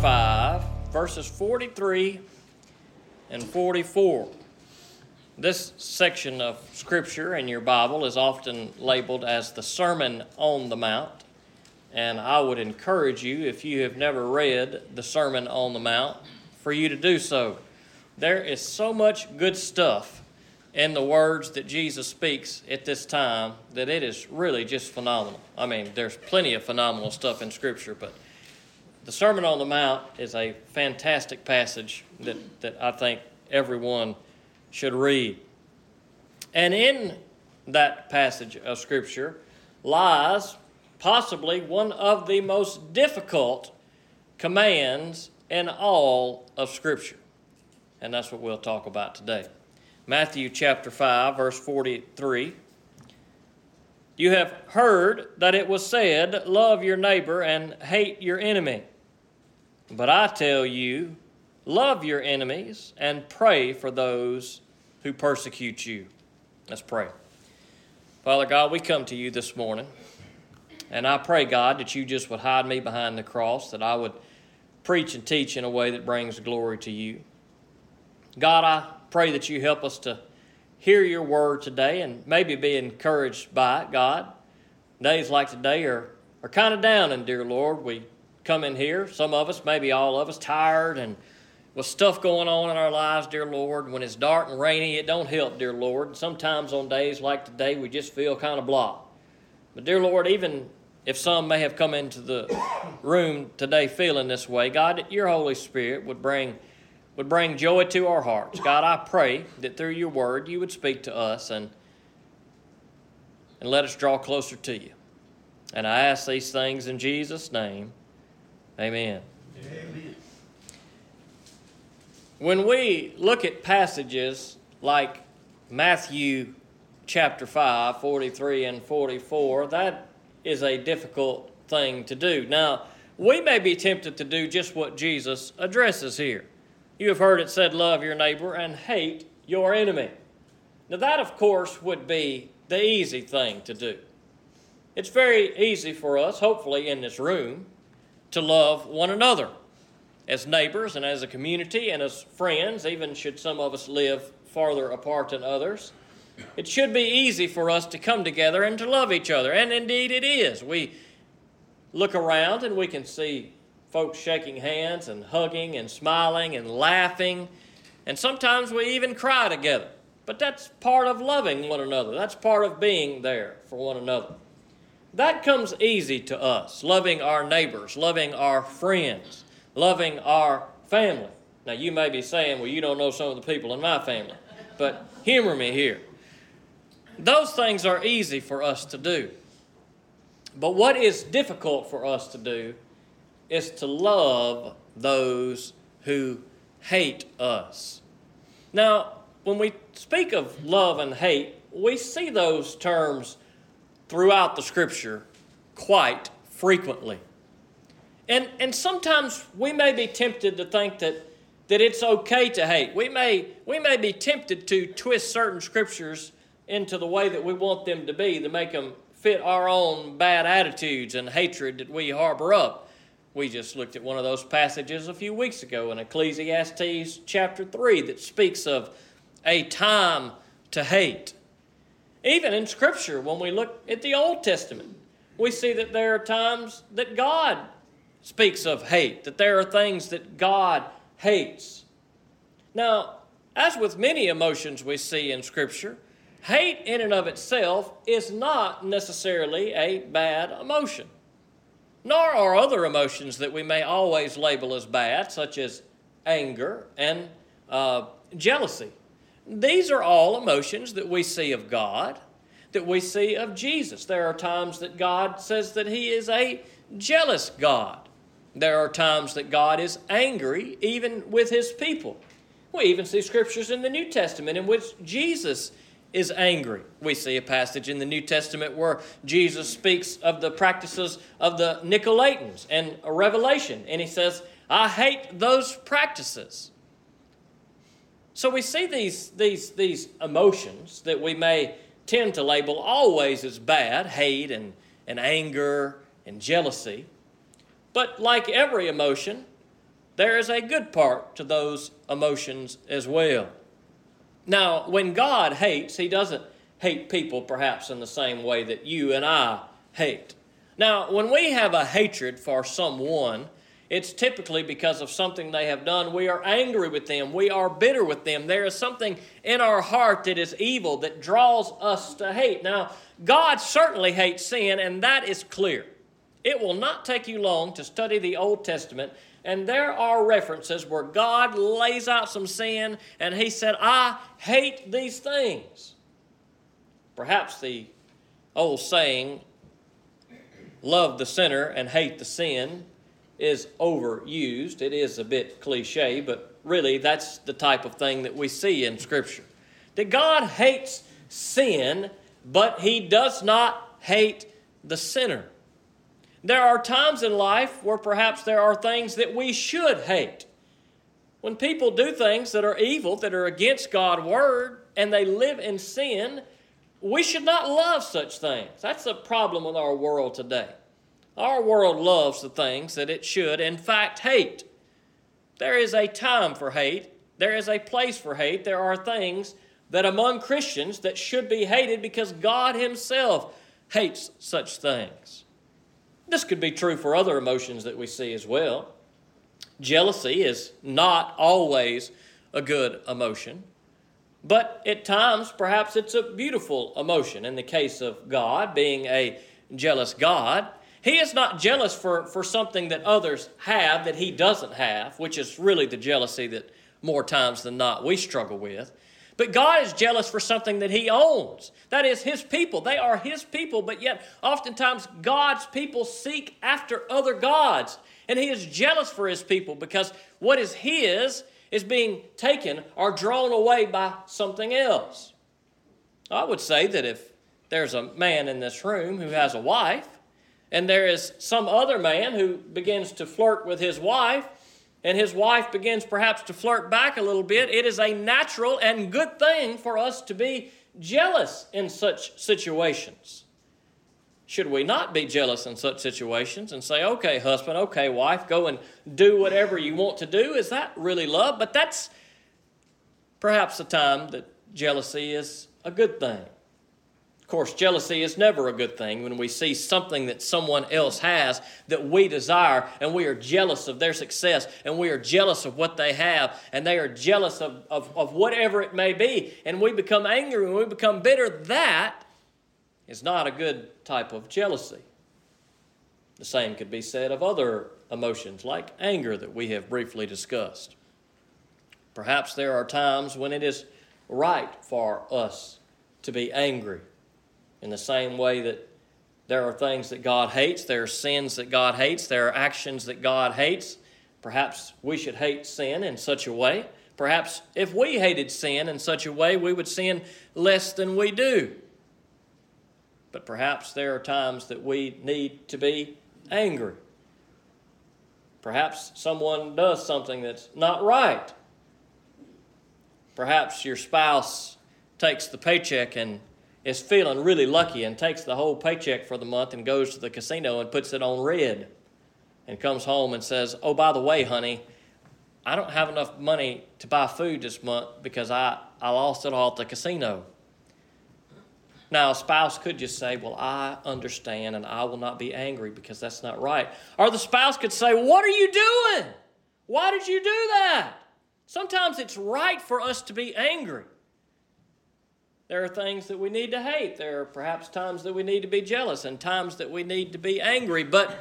5, verses 43 and 44. This section of Scripture in your Bible is often labeled as the Sermon on the Mount. And I would encourage you, if you have never read the Sermon on the Mount, for you to do so. There is so much good stuff in the words that Jesus speaks at this time that it is really just phenomenal. I mean, there's plenty of phenomenal stuff in Scripture, but the Sermon on the Mount is a fantastic passage that, that I think everyone should read. And in that passage of Scripture lies possibly one of the most difficult commands in all of Scripture. And that's what we'll talk about today. Matthew chapter 5, verse 43. You have heard that it was said, Love your neighbor and hate your enemy. But I tell you, love your enemies and pray for those who persecute you. Let's pray. Father God, we come to you this morning, and I pray, God, that you just would hide me behind the cross, that I would preach and teach in a way that brings glory to you. God, I pray that you help us to hear your word today and maybe be encouraged by it, God. Days like today are, are kind of down, and dear Lord, we come in here, some of us, maybe all of us, tired and with stuff going on in our lives, dear Lord. When it's dark and rainy, it don't help, dear Lord. Sometimes on days like today, we just feel kind of blah. But, dear Lord, even if some may have come into the room today feeling this way, God, your Holy Spirit would bring would bring joy to our hearts. God, I pray that through your word you would speak to us and and let us draw closer to you. And I ask these things in Jesus' name. Amen. Amen. When we look at passages like Matthew chapter 5, 43 and 44, that is a difficult thing to do. Now, we may be tempted to do just what Jesus addresses here. You have heard it said, Love your neighbor and hate your enemy. Now, that, of course, would be the easy thing to do. It's very easy for us, hopefully, in this room, to love one another as neighbors and as a community and as friends, even should some of us live farther apart than others. It should be easy for us to come together and to love each other, and indeed it is. We look around and we can see folks shaking hands and hugging and smiling and laughing, and sometimes we even cry together. But that's part of loving one another, that's part of being there for one another. That comes easy to us, loving our neighbors, loving our friends, loving our family. Now, you may be saying, well, you don't know some of the people in my family, but humor me here. Those things are easy for us to do. But what is difficult for us to do is to love those who hate us. Now, when we speak of love and hate, we see those terms throughout the scripture quite frequently. And, and sometimes we may be tempted to think that, that it's okay to hate. We may, we may be tempted to twist certain scriptures into the way that we want them to be to make them fit our own bad attitudes and hatred that we harbor up. We just looked at one of those passages a few weeks ago in Ecclesiastes chapter 3 that speaks of a time to hate. Even in Scripture, when we look at the Old Testament, we see that there are times that God speaks of hate, that there are things that God hates. Now, as with many emotions we see in Scripture, hate in and of itself is not necessarily a bad emotion. Nor are other emotions that we may always label as bad, such as anger and uh, jealousy. These are all emotions that we see of God, that we see of Jesus. There are times that God says that He is a jealous God. There are times that God is angry, even with His people. We even see scriptures in the New Testament in which Jesus is angry. We see a passage in the New Testament where Jesus speaks of the practices of the Nicolaitans and a revelation, and he says, I hate those practices. So we see these, these, these emotions that we may tend to label always as bad hate and, and anger and jealousy. But like every emotion, there is a good part to those emotions as well. Now, when God hates, He doesn't hate people perhaps in the same way that you and I hate. Now, when we have a hatred for someone, it's typically because of something they have done. We are angry with them. We are bitter with them. There is something in our heart that is evil that draws us to hate. Now, God certainly hates sin, and that is clear. It will not take you long to study the Old Testament, and there are references where God lays out some sin, and He said, I hate these things. Perhaps the old saying, love the sinner and hate the sin, is overused. It is a bit cliche, but really that's the type of thing that we see in Scripture. That God hates sin, but He does not hate the sinner. There are times in life where perhaps there are things that we should hate. When people do things that are evil, that are against God's word, and they live in sin, we should not love such things. That's a problem with our world today. Our world loves the things that it should, in fact, hate. There is a time for hate, there is a place for hate. There are things that among Christians that should be hated because God Himself hates such things. This could be true for other emotions that we see as well. Jealousy is not always a good emotion, but at times perhaps it's a beautiful emotion. In the case of God, being a jealous God, he is not jealous for, for something that others have that he doesn't have, which is really the jealousy that more times than not we struggle with. But God is jealous for something that he owns. That is his people. They are his people, but yet oftentimes God's people seek after other gods. And he is jealous for his people because what is his is being taken or drawn away by something else. I would say that if there's a man in this room who has a wife, and there is some other man who begins to flirt with his wife, and his wife begins perhaps to flirt back a little bit, it is a natural and good thing for us to be jealous in such situations. Should we not be jealous in such situations and say, okay, husband, okay, wife, go and do whatever you want to do? Is that really love? But that's perhaps a time that jealousy is a good thing course, jealousy is never a good thing when we see something that someone else has that we desire and we are jealous of their success and we are jealous of what they have and they are jealous of, of, of whatever it may be and we become angry and we become bitter. That is not a good type of jealousy. The same could be said of other emotions like anger that we have briefly discussed. Perhaps there are times when it is right for us to be angry in the same way that there are things that God hates, there are sins that God hates, there are actions that God hates. Perhaps we should hate sin in such a way. Perhaps if we hated sin in such a way, we would sin less than we do. But perhaps there are times that we need to be angry. Perhaps someone does something that's not right. Perhaps your spouse takes the paycheck and is feeling really lucky and takes the whole paycheck for the month and goes to the casino and puts it on red and comes home and says, Oh, by the way, honey, I don't have enough money to buy food this month because I, I lost it all at the casino. Now, a spouse could just say, Well, I understand and I will not be angry because that's not right. Or the spouse could say, What are you doing? Why did you do that? Sometimes it's right for us to be angry. There are things that we need to hate. There are perhaps times that we need to be jealous and times that we need to be angry. But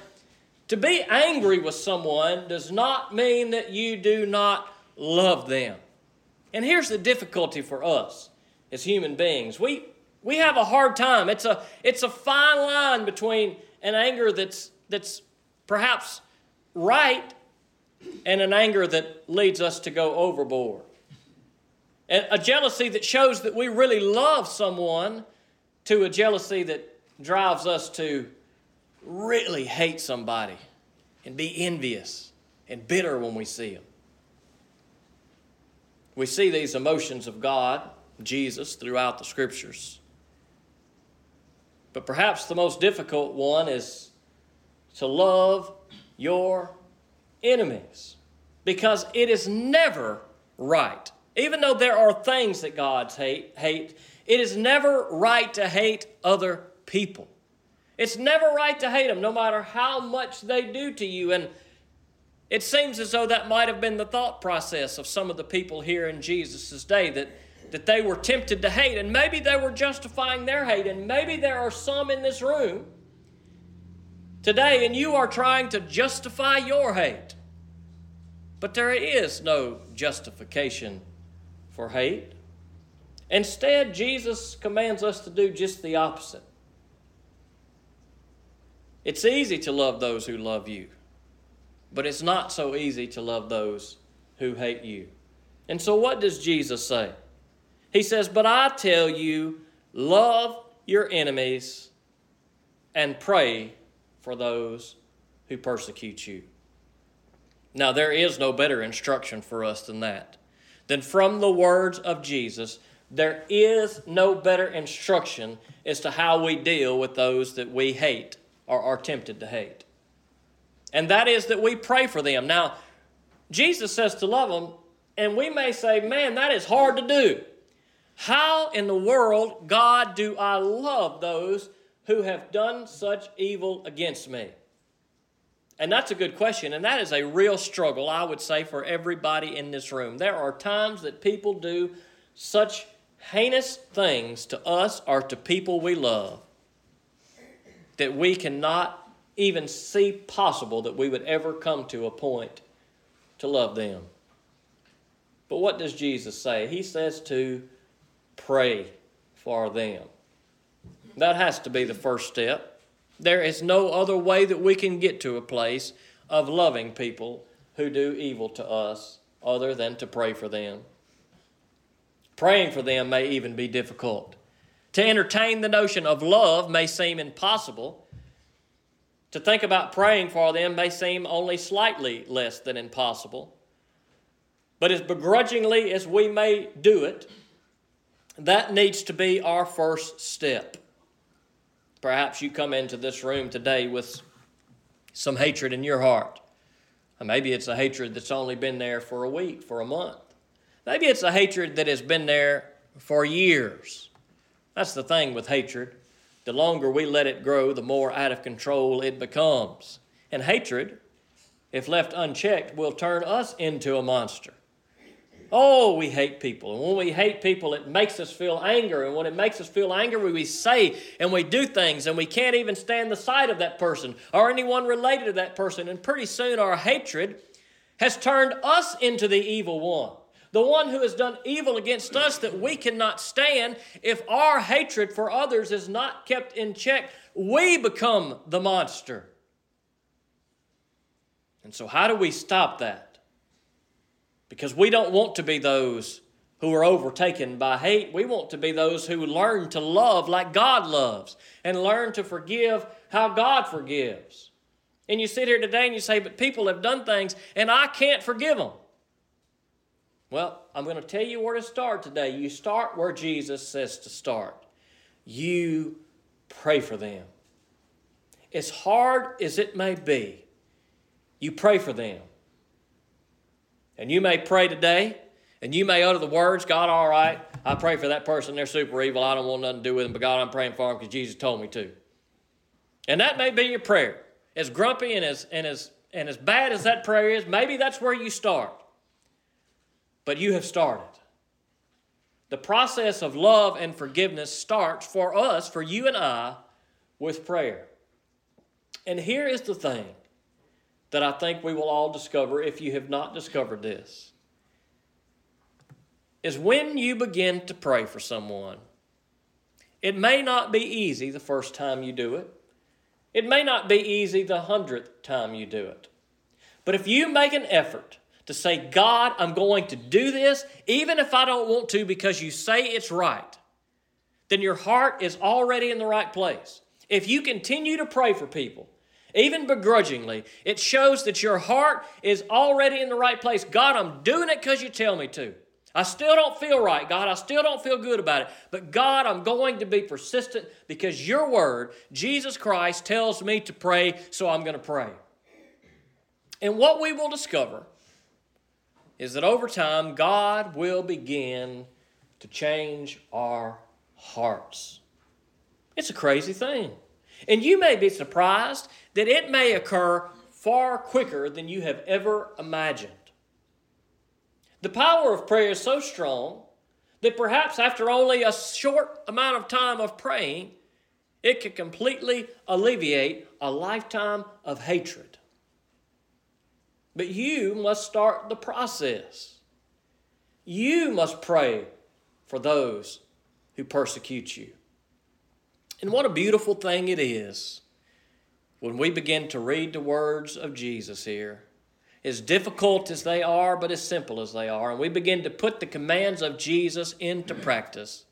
to be angry with someone does not mean that you do not love them. And here's the difficulty for us as human beings. We, we have a hard time. It's a, it's a fine line between an anger that's, that's perhaps right and an anger that leads us to go overboard a jealousy that shows that we really love someone to a jealousy that drives us to really hate somebody and be envious and bitter when we see them. We see these emotions of God, Jesus, throughout the scriptures. But perhaps the most difficult one is to love your enemies. because it is never right. Even though there are things that God's hate, hate, it is never right to hate other people. It's never right to hate them, no matter how much they do to you. And it seems as though that might have been the thought process of some of the people here in Jesus' day that, that they were tempted to hate. And maybe they were justifying their hate. And maybe there are some in this room today, and you are trying to justify your hate. But there is no justification for hate. Instead, Jesus commands us to do just the opposite. It's easy to love those who love you, but it's not so easy to love those who hate you. And so, what does Jesus say? He says, But I tell you, love your enemies and pray for those who persecute you. Now, there is no better instruction for us than that. Than from the words of Jesus, there is no better instruction as to how we deal with those that we hate or are tempted to hate. And that is that we pray for them. Now, Jesus says to love them, and we may say, man, that is hard to do. How in the world, God, do I love those who have done such evil against me? And that's a good question, and that is a real struggle, I would say, for everybody in this room. There are times that people do such heinous things to us or to people we love that we cannot even see possible that we would ever come to a point to love them. But what does Jesus say? He says to pray for them. That has to be the first step. There is no other way that we can get to a place of loving people who do evil to us other than to pray for them. Praying for them may even be difficult. To entertain the notion of love may seem impossible. To think about praying for them may seem only slightly less than impossible. But as begrudgingly as we may do it, that needs to be our first step. Perhaps you come into this room today with some hatred in your heart. Or maybe it's a hatred that's only been there for a week, for a month. Maybe it's a hatred that has been there for years. That's the thing with hatred. The longer we let it grow, the more out of control it becomes. And hatred, if left unchecked, will turn us into a monster. Oh, we hate people. And when we hate people, it makes us feel anger. And when it makes us feel anger, we say and we do things, and we can't even stand the sight of that person or anyone related to that person. And pretty soon, our hatred has turned us into the evil one. The one who has done evil against us that we cannot stand. If our hatred for others is not kept in check, we become the monster. And so, how do we stop that? Because we don't want to be those who are overtaken by hate. We want to be those who learn to love like God loves and learn to forgive how God forgives. And you sit here today and you say, But people have done things and I can't forgive them. Well, I'm going to tell you where to start today. You start where Jesus says to start. You pray for them. As hard as it may be, you pray for them. And you may pray today, and you may utter the words, God, all right, I pray for that person. They're super evil. I don't want nothing to do with them, but God, I'm praying for them because Jesus told me to. And that may be your prayer. As grumpy and as, and, as, and as bad as that prayer is, maybe that's where you start. But you have started. The process of love and forgiveness starts for us, for you and I, with prayer. And here is the thing that I think we will all discover if you have not discovered this is when you begin to pray for someone. It may not be easy the first time you do it. It may not be easy the hundredth time you do it. But if you make an effort to say, God, I'm going to do this, even if I don't want to because you say it's right, then your heart is already in the right place. If you continue to pray for people, even begrudgingly, it shows that your heart is already in the right place. God, I'm doing it because you tell me to. I still don't feel right, God. I still don't feel good about it. But God, I'm going to be persistent because your word, Jesus Christ, tells me to pray, so I'm going to pray. And what we will discover is that over time, God will begin to change our hearts. It's a crazy thing. And you may be surprised that it may occur far quicker than you have ever imagined. The power of prayer is so strong that perhaps after only a short amount of time of praying, it could completely alleviate a lifetime of hatred. But you must start the process. You must pray for those who persecute you. And what a beautiful thing it is when we begin to read the words of Jesus here. As difficult as they are, but as simple as they are, and we begin to put the commands of Jesus into practice,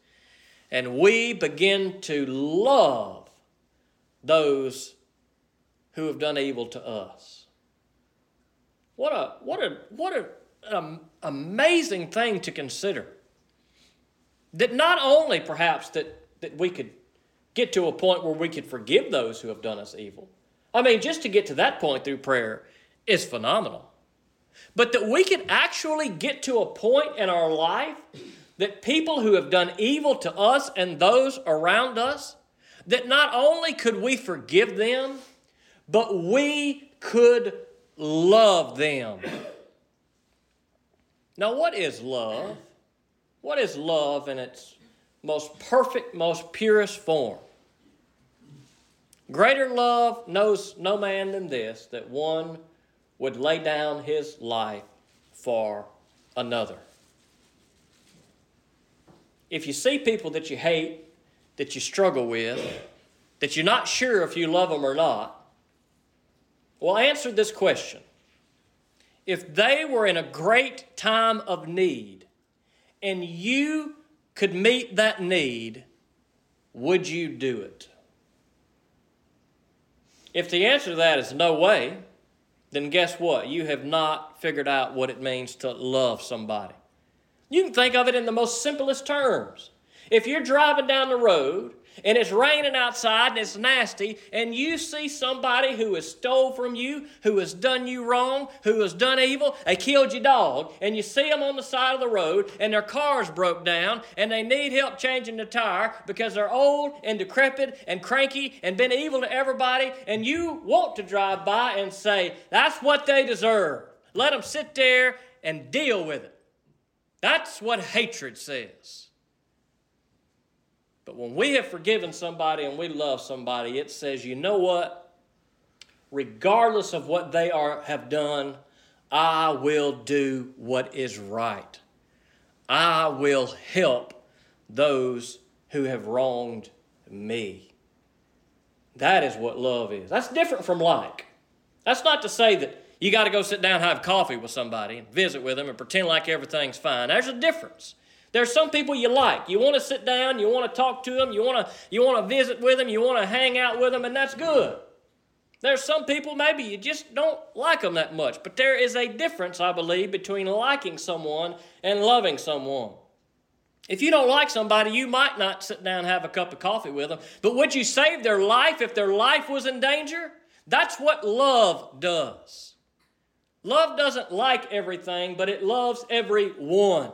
and we begin to love those who have done evil to us. What a what a what a, an amazing thing to consider. That not only perhaps that, that we could get to a point where we could forgive those who have done us evil. I mean, just to get to that point through prayer is phenomenal. But that we could actually get to a point in our life that people who have done evil to us and those around us, that not only could we forgive them, but we could love them. Now, what is love? What is love in its most perfect, most purest form? Greater love knows no man than this, that one would lay down his life for another. If you see people that you hate, that you struggle with, that you're not sure if you love them or not, well, answer this question. If they were in a great time of need, and you could meet that need, would you do it? If the answer to that is no way, then guess what? You have not figured out what it means to love somebody. You can think of it in the most simplest terms. If you're driving down the road and it's raining outside and it's nasty, and you see somebody who has stole from you, who has done you wrong, who has done evil, they killed your dog, and you see them on the side of the road, and their car's broke down, and they need help changing the tire because they're old and decrepit and cranky and been evil to everybody, and you want to drive by and say, That's what they deserve. Let them sit there and deal with it. That's what hatred says. But when we have forgiven somebody and we love somebody, it says, you know what? Regardless of what they are, have done, I will do what is right. I will help those who have wronged me. That is what love is. That's different from like. That's not to say that you got to go sit down and have coffee with somebody and visit with them and pretend like everything's fine. There's a difference. There's some people you like. You want to sit down, you want to talk to them, you want to you want to visit with them, you want to hang out with them, and that's good. There's some people maybe you just don't like them that much, but there is a difference, I believe, between liking someone and loving someone. If you don't like somebody, you might not sit down and have a cup of coffee with them, but would you save their life if their life was in danger? That's what love does. Love doesn't like everything, but it loves everyone.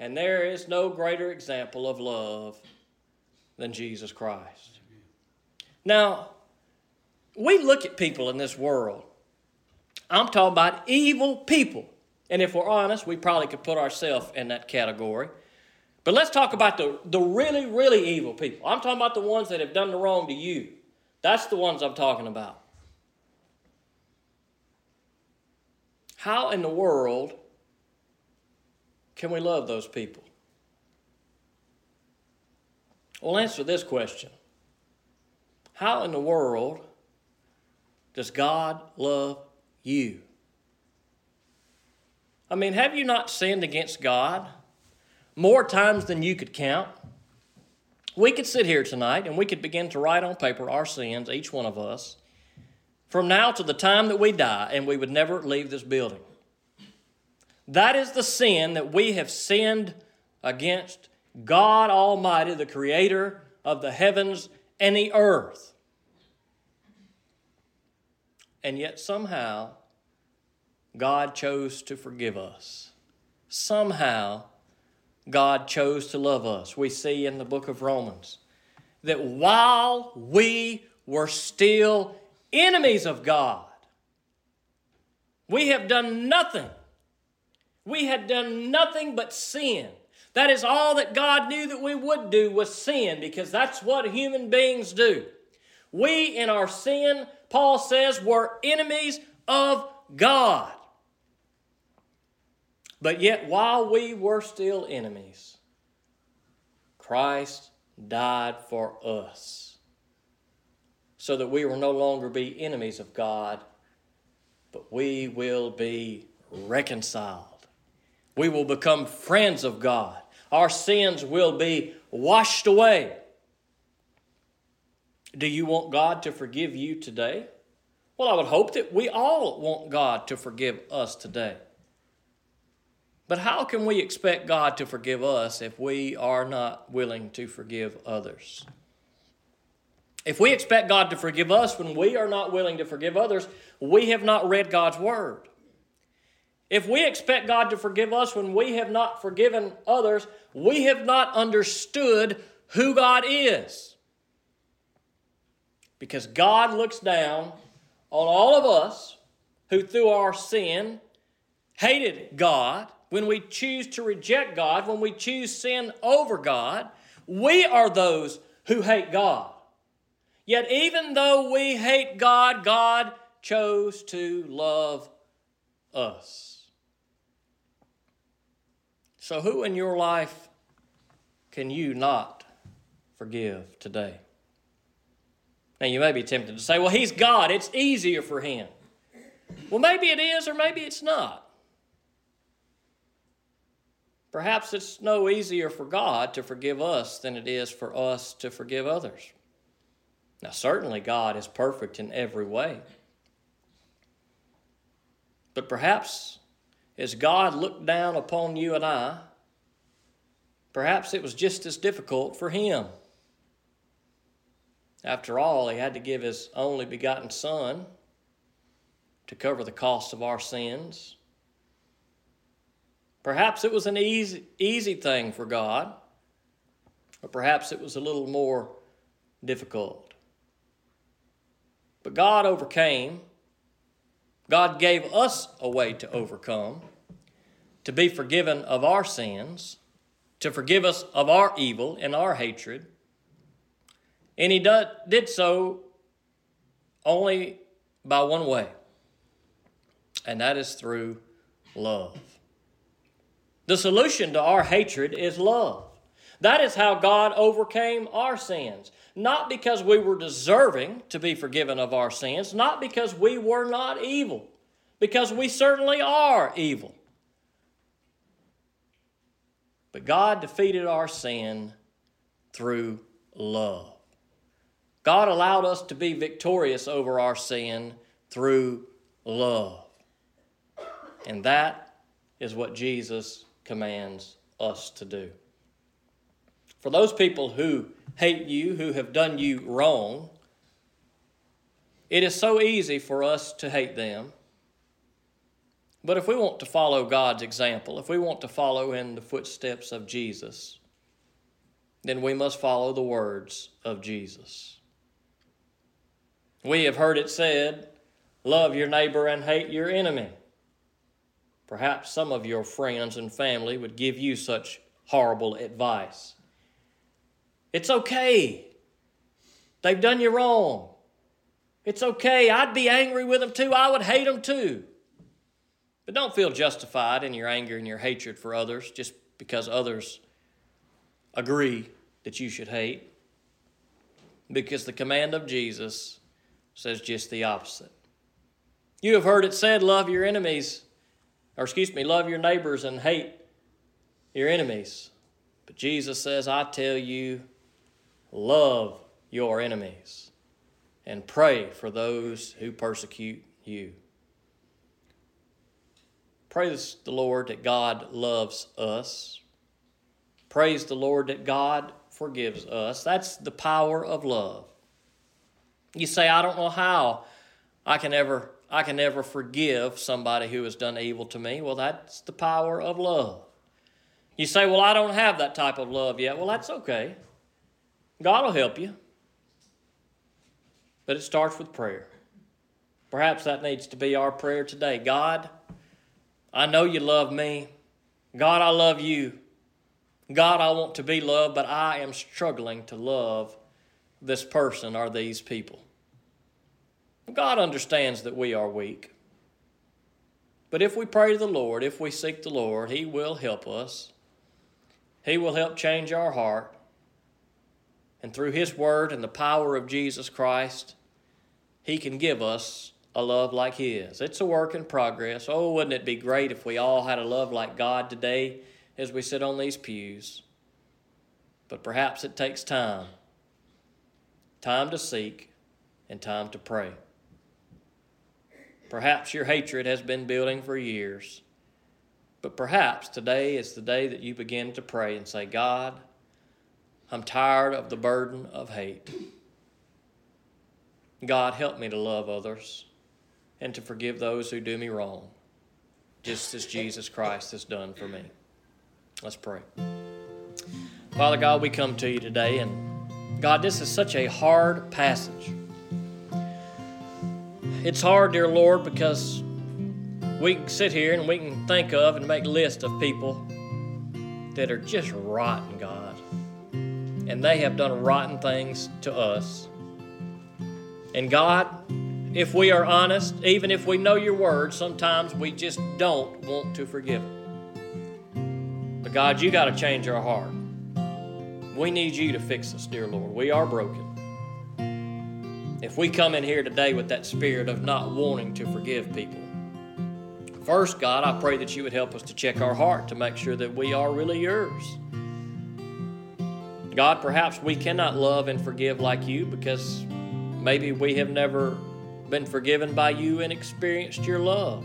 And there is no greater example of love than Jesus Christ. Now, we look at people in this world. I'm talking about evil people. And if we're honest, we probably could put ourselves in that category. But let's talk about the, the really, really evil people. I'm talking about the ones that have done the wrong to you. That's the ones I'm talking about. How in the world can we love those people? Well, answer this question How in the world does God love you? I mean, have you not sinned against God more times than you could count? We could sit here tonight and we could begin to write on paper our sins, each one of us, from now to the time that we die, and we would never leave this building. That is the sin that we have sinned against God Almighty, the creator of the heavens and the earth. And yet, somehow, God chose to forgive us. Somehow, God chose to love us. We see in the book of Romans that while we were still enemies of God, we have done nothing. We had done nothing but sin. That is all that God knew that we would do was sin because that's what human beings do. We, in our sin, Paul says, were enemies of God. But yet, while we were still enemies, Christ died for us so that we will no longer be enemies of God, but we will be reconciled. We will become friends of God. Our sins will be washed away. Do you want God to forgive you today? Well, I would hope that we all want God to forgive us today. But how can we expect God to forgive us if we are not willing to forgive others? If we expect God to forgive us when we are not willing to forgive others, we have not read God's Word. If we expect God to forgive us when we have not forgiven others, we have not understood who God is. Because God looks down on all of us who, through our sin, hated God when we choose to reject God, when we choose sin over God, we are those who hate God. Yet, even though we hate God, God chose to love us. So, who in your life can you not forgive today? Now, you may be tempted to say, well, he's God. It's easier for him. Well, maybe it is, or maybe it's not. Perhaps it's no easier for God to forgive us than it is for us to forgive others. Now, certainly, God is perfect in every way. But perhaps as God looked down upon you and I, perhaps it was just as difficult for Him. After all, He had to give His only begotten Son to cover the cost of our sins Perhaps it was an easy, easy thing for God, or perhaps it was a little more difficult. But God overcame. God gave us a way to overcome, to be forgiven of our sins, to forgive us of our evil and our hatred. And He did so only by one way, and that is through love. The solution to our hatred is love. That is how God overcame our sins. Not because we were deserving to be forgiven of our sins, not because we were not evil, because we certainly are evil. But God defeated our sin through love. God allowed us to be victorious over our sin through love. And that is what Jesus commands us to do. For those people who hate you, who have done you wrong, it is so easy for us to hate them. But if we want to follow God's example, if we want to follow in the footsteps of Jesus, then we must follow the words of Jesus. We have heard it said, Love your neighbor and hate your enemy. Perhaps some of your friends and family would give you such horrible advice. It's okay. They've done you wrong. It's okay. I'd be angry with them too. I would hate them too. But don't feel justified in your anger and your hatred for others just because others agree that you should hate. Because the command of Jesus says just the opposite. You have heard it said, Love your enemies or excuse me, love your neighbors and hate your enemies. But Jesus says, I tell you, love your enemies and pray for those who persecute you. Praise the Lord that God loves us. Praise the Lord that God forgives us. That's the power of love. You say, I don't know how I can ever I can never forgive somebody who has done evil to me. Well, that's the power of love. You say, Well, I don't have that type of love yet. Well, that's okay. God will help you. But it starts with prayer. Perhaps that needs to be our prayer today. God, I know you love me. God, I love you. God, I want to be loved, but I am struggling to love this person or these people. God understands that we are weak. But if we pray to the Lord, if we seek the Lord, He will help us. He will help change our heart. And through His Word and the power of Jesus Christ, He can give us a love like His. It's a work in progress. Oh, wouldn't it be great if we all had a love like God today as we sit on these pews? But perhaps it takes time time to seek and time to pray. Perhaps your hatred has been building for years. But perhaps today is the day that you begin to pray and say, God, I'm tired of the burden of hate. God, help me to love others and to forgive those who do me wrong, just as Jesus Christ has done for me. Let's pray. Father God, we come to you today, and God, this is such a hard passage. It's hard, dear Lord, because we can sit here and we can think of and make lists of people that are just rotten, God. And they have done rotten things to us. And God, if we are honest, even if we know your word, sometimes we just don't want to forgive it. But God, you got to change our heart. We need you to fix us, dear Lord. We are broken. If we come in here today with that spirit of not wanting to forgive people, first, God, I pray that you would help us to check our heart to make sure that we are really yours. God, perhaps we cannot love and forgive like you because maybe we have never been forgiven by you and experienced your love.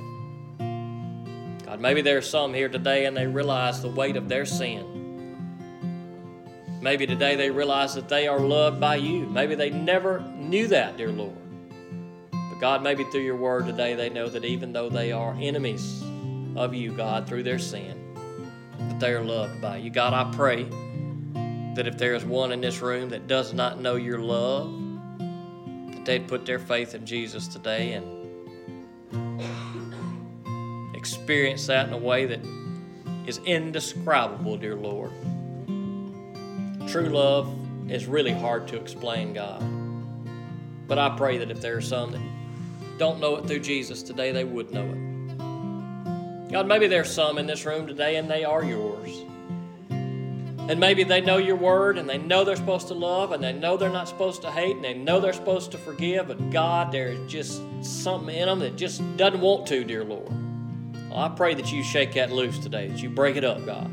God, maybe there are some here today and they realize the weight of their sin. Maybe today they realize that they are loved by you. Maybe they never knew that, dear Lord. But God, maybe through your word today they know that even though they are enemies of you, God, through their sin, that they are loved by you. God, I pray that if there is one in this room that does not know your love, that they'd put their faith in Jesus today and experience that in a way that is indescribable, dear Lord. True love is really hard to explain, God. But I pray that if there are some that don't know it through Jesus today, they would know it. God, maybe there's some in this room today and they are yours. And maybe they know your word and they know they're supposed to love and they know they're not supposed to hate and they know they're supposed to forgive, but God, there's just something in them that just doesn't want to, dear Lord. Well, I pray that you shake that loose today, that you break it up, God.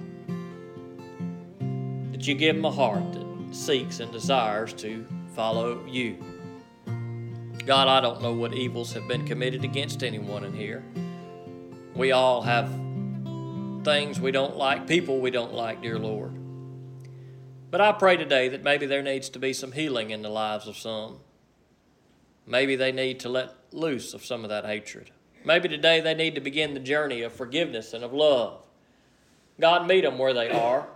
That you give them a heart that seeks and desires to follow you. God, I don't know what evils have been committed against anyone in here. We all have things we don't like, people we don't like, dear Lord. But I pray today that maybe there needs to be some healing in the lives of some. Maybe they need to let loose of some of that hatred. Maybe today they need to begin the journey of forgiveness and of love. God, meet them where they are.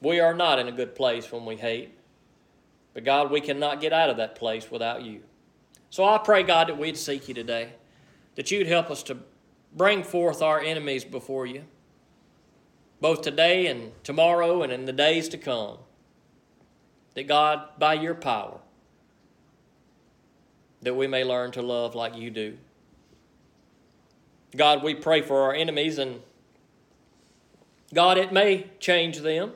We are not in a good place when we hate. But God, we cannot get out of that place without you. So I pray, God, that we'd seek you today, that you'd help us to bring forth our enemies before you both today and tomorrow and in the days to come. That God, by your power, that we may learn to love like you do. God, we pray for our enemies, and God, it may change them,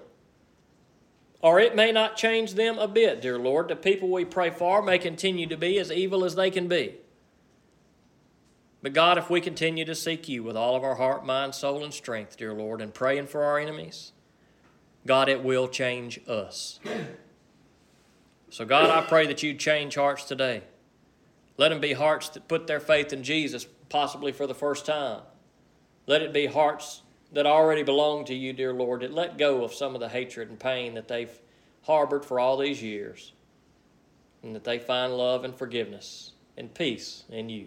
or it may not change them a bit, dear Lord. The people we pray for may continue to be as evil as they can be. But God, if we continue to seek you with all of our heart, mind, soul, and strength, dear Lord, and praying for our enemies, God, it will change us. So, God, I pray that you change hearts today. Let them be hearts that put their faith in Jesus, possibly for the first time. Let it be hearts that already belong to you, dear Lord, that let go of some of the hatred and pain that they've harbored for all these years, and that they find love and forgiveness and peace in you.